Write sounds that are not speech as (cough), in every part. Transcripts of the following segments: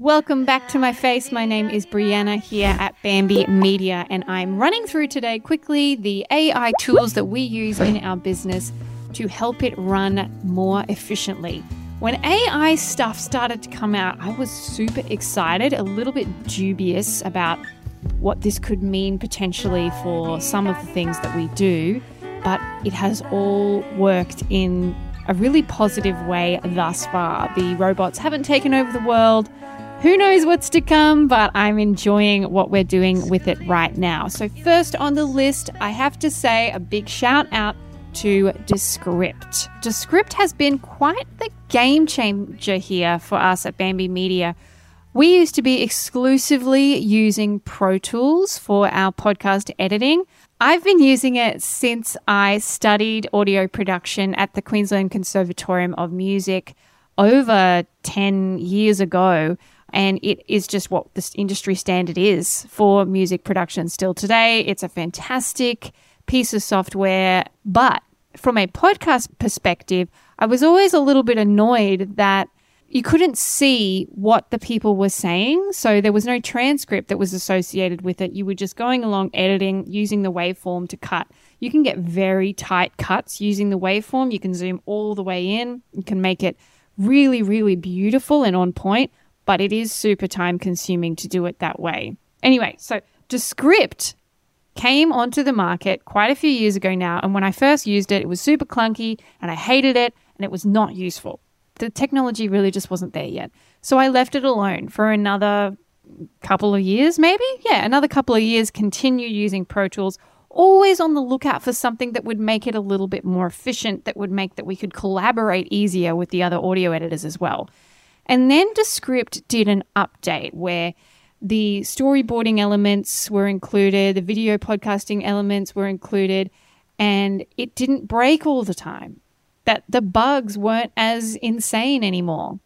Welcome back to my face. My name is Brianna here at Bamby Media, and I'm running through today quickly the AI tools that we use in our business to help it run more efficiently. When AI stuff started to come out, I was super excited, a little bit dubious about what this could mean potentially for some of the things that we do, but it has all worked in a really positive way thus far. The robots haven't taken over the world who knows what's to come, but I'm enjoying what we're doing with it right now. So, first on the list, I have to say a big shout out to Descript. Descript has been quite the game changer here for us at Bamby Media. We used to be exclusively using Pro Tools for our podcast editing. I've been using it since I studied audio production at the Queensland Conservatorium of Music over 10 years ago and it is just what this industry standard is for music production still today. It's a fantastic piece of software, but from a podcast perspective, I was always a little bit annoyed that you couldn't see what the people were saying. So there was no transcript that was associated with it. You were just going along editing, using the waveform to cut. You can get very tight cuts using the waveform. You can zoom all the way in. You can make it really, really beautiful and on point but it is super time consuming to do it that way. Anyway, so Descript came onto the market quite a few years ago now. And when I first used it, it was super clunky and I hated it and it was not useful. The technology really just wasn't there yet. So I left it alone for another couple of years, maybe? Yeah, another couple of years, continue using Pro Tools, always on the lookout for something that would make it a little bit more efficient, that would make that we could collaborate easier with the other audio editors as well. And then Descript did an update where the storyboarding elements were included, the video podcasting elements were included, and it didn't break all the time. That the bugs weren't as insane anymore.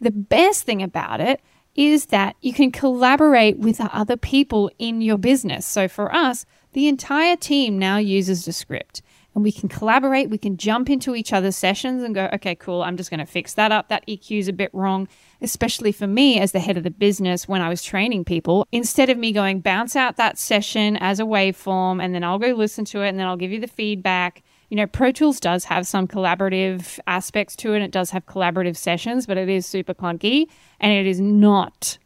The best thing about it is that you can collaborate with other people in your business. So for us, the entire team now uses Descript and we can collaborate. We can jump into each other's sessions and go, okay, cool, I'm just going to fix that up. That EQ is a bit wrong, especially for me as the head of the business when I was training people. Instead of me going, bounce out that session as a waveform, and then I'll go listen to it, and then I'll give you the feedback. You know, Pro Tools does have some collaborative aspects to it. It does have collaborative sessions, but it is super clunky and it is not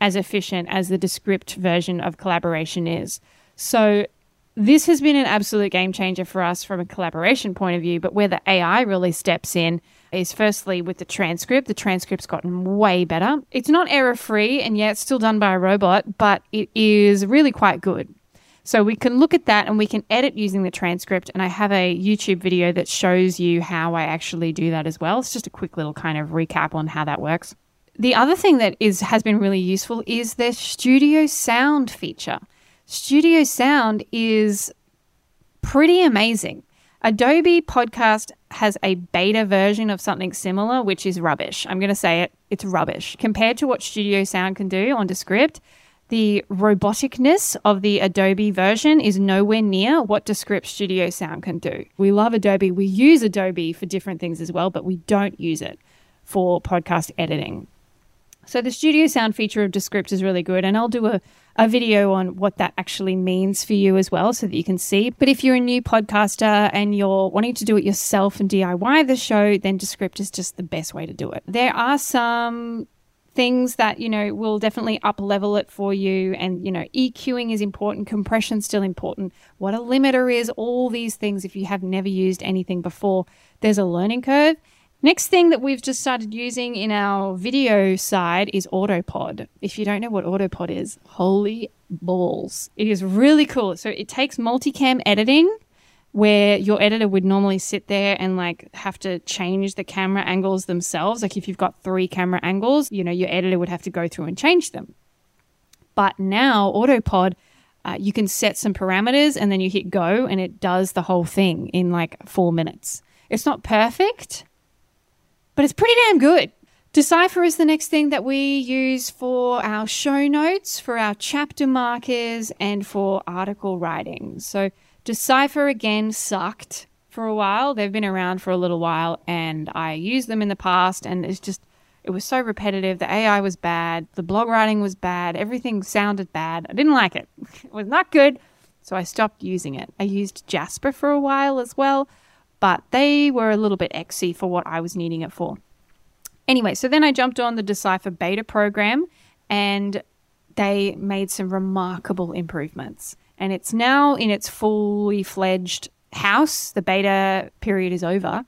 as efficient as the Descript version of collaboration is. So this has been an absolute game changer for us from a collaboration point of view. But where the AI really steps in is firstly with the transcript. The transcript's gotten way better. It's not error free, and yet it's still done by a robot, but it is really quite good. So we can look at that and we can edit using the transcript. And I have a YouTube video that shows you how I actually do that as well. It's just a quick little kind of recap on how that works. The other thing that is has been really useful is the studio sound feature. Studio Sound is pretty amazing. Adobe Podcast has a beta version of something similar, which is rubbish. I'm going to say it, it's rubbish. Compared to what Studio Sound can do on Descript, the roboticness of the Adobe version is nowhere near what Descript Studio Sound can do. We love Adobe. We use Adobe for different things as well, but we don't use it for podcast editing. So the studio sound feature of Descript is really good, and I'll do a, a video on what that actually means for you as well so that you can see. But if you're a new podcaster and you're wanting to do it yourself and DIY the show, then Descript is just the best way to do it. There are some things that you know will definitely up level it for you and you know EQing is important compression's still important what a limiter is all these things if you have never used anything before there's a learning curve Next thing that we've just started using in our video side is Autopod. If you don't know what Autopod is, holy balls. It is really cool. So it takes multicam editing where your editor would normally sit there and like have to change the camera angles themselves. Like if you've got three camera angles, you know, your editor would have to go through and change them. But now Autopod, uh, you can set some parameters and then you hit go and it does the whole thing in like four minutes. It's not perfect, but it's pretty damn good. Deciphr is the next thing that we use for our show notes, for our chapter markers, and for article writing. So, Deciphr again sucked for a while. They've been around for a little while, and I used them in the past, and it's just It was so repetitive. The AI was bad. The blog writing was bad. Everything sounded bad. I didn't like it. (laughs) It was not good. So I stopped using it. I used Jasper for a while as well, but they were a little bit exy for what I was needing it for. Anyway, so then I jumped on the Deciphr beta program and they made some remarkable improvements. And it's now in its fully fledged house. The beta period is over.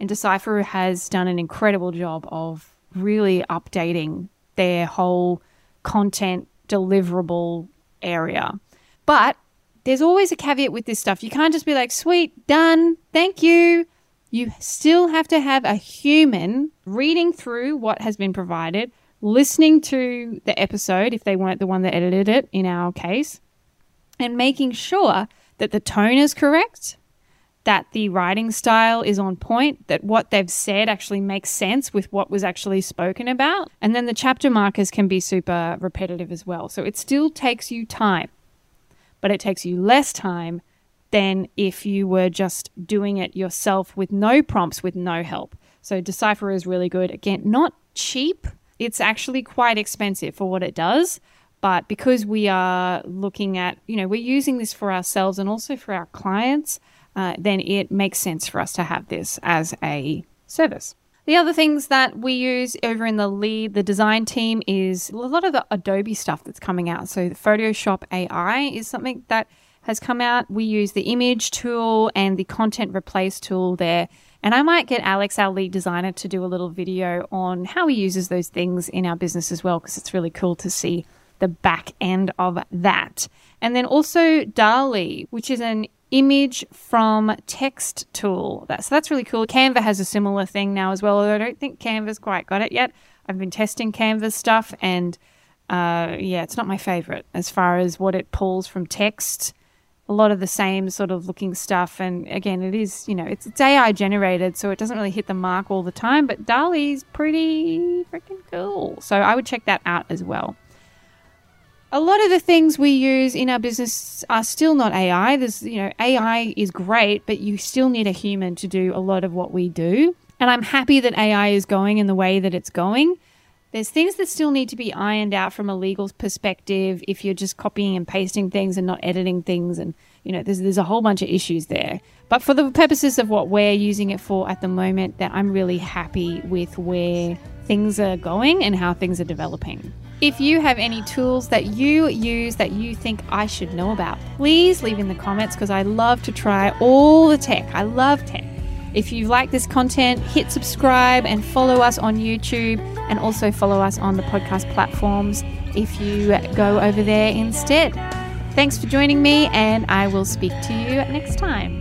And Deciphr has done an incredible job of really updating their whole content deliverable area. But there's always a caveat with this stuff. You can't just be like, sweet, done, thank you. You still have to have a human reading through what has been provided, listening to the episode if they weren't the one that edited it in our case, and making sure that the tone is correct, that the writing style is on point, that what they've said actually makes sense with what was actually spoken about. And then the chapter markers can be super repetitive as well. So it still takes you time, but it takes you less time than if you were just doing it yourself with no prompts, with no help. So Deciphr is really good. Again, not cheap. It's actually quite expensive for what it does. But because we are looking at, you know, we're using this for ourselves and also for our clients, uh, then it makes sense for us to have this as a service. The other things that we use over in the lead, the design team, is a lot of the Adobe stuff that's coming out. So, the Photoshop AI is something that has come out. We use the image tool and the content replace tool there. And I might get Alex, our lead designer, to do a little video on how he uses those things in our business as well, because it's really cool to see the back end of that. And then also DALL-E, which is an image from text tool. That, so that's really cool. Canva has a similar thing now as well, although I don't think Canva's quite got it yet. I've been testing Canva's stuff and uh, yeah, it's not my favorite as far as what it pulls from text. A lot of the same sort of looking stuff. And again, it is, you know, it's, it's AI generated, so it doesn't really hit the mark all the time, but DALL-E's pretty freaking cool. So I would check that out as well a lot of the things we use in our business are still not AI. There's, you know, AI is great, but you still need a human to do a lot of what we do. And I'm happy that AI is going in the way that it's going. There's things that still need to be ironed out from a legal perspective if you're just copying and pasting things and not editing things. And, you know, there's, there's a whole bunch of issues there. But for the purposes of what we're using it for at the moment, that I'm really happy with where things are going and how things are developing. If you have any tools that you use that you think I should know about, please leave in the comments because I love to try all the tech. I love tech. If you like this content, hit subscribe and follow us on YouTube and also follow us on the podcast platforms if you go over there instead. Thanks for joining me, and I will speak to you next time.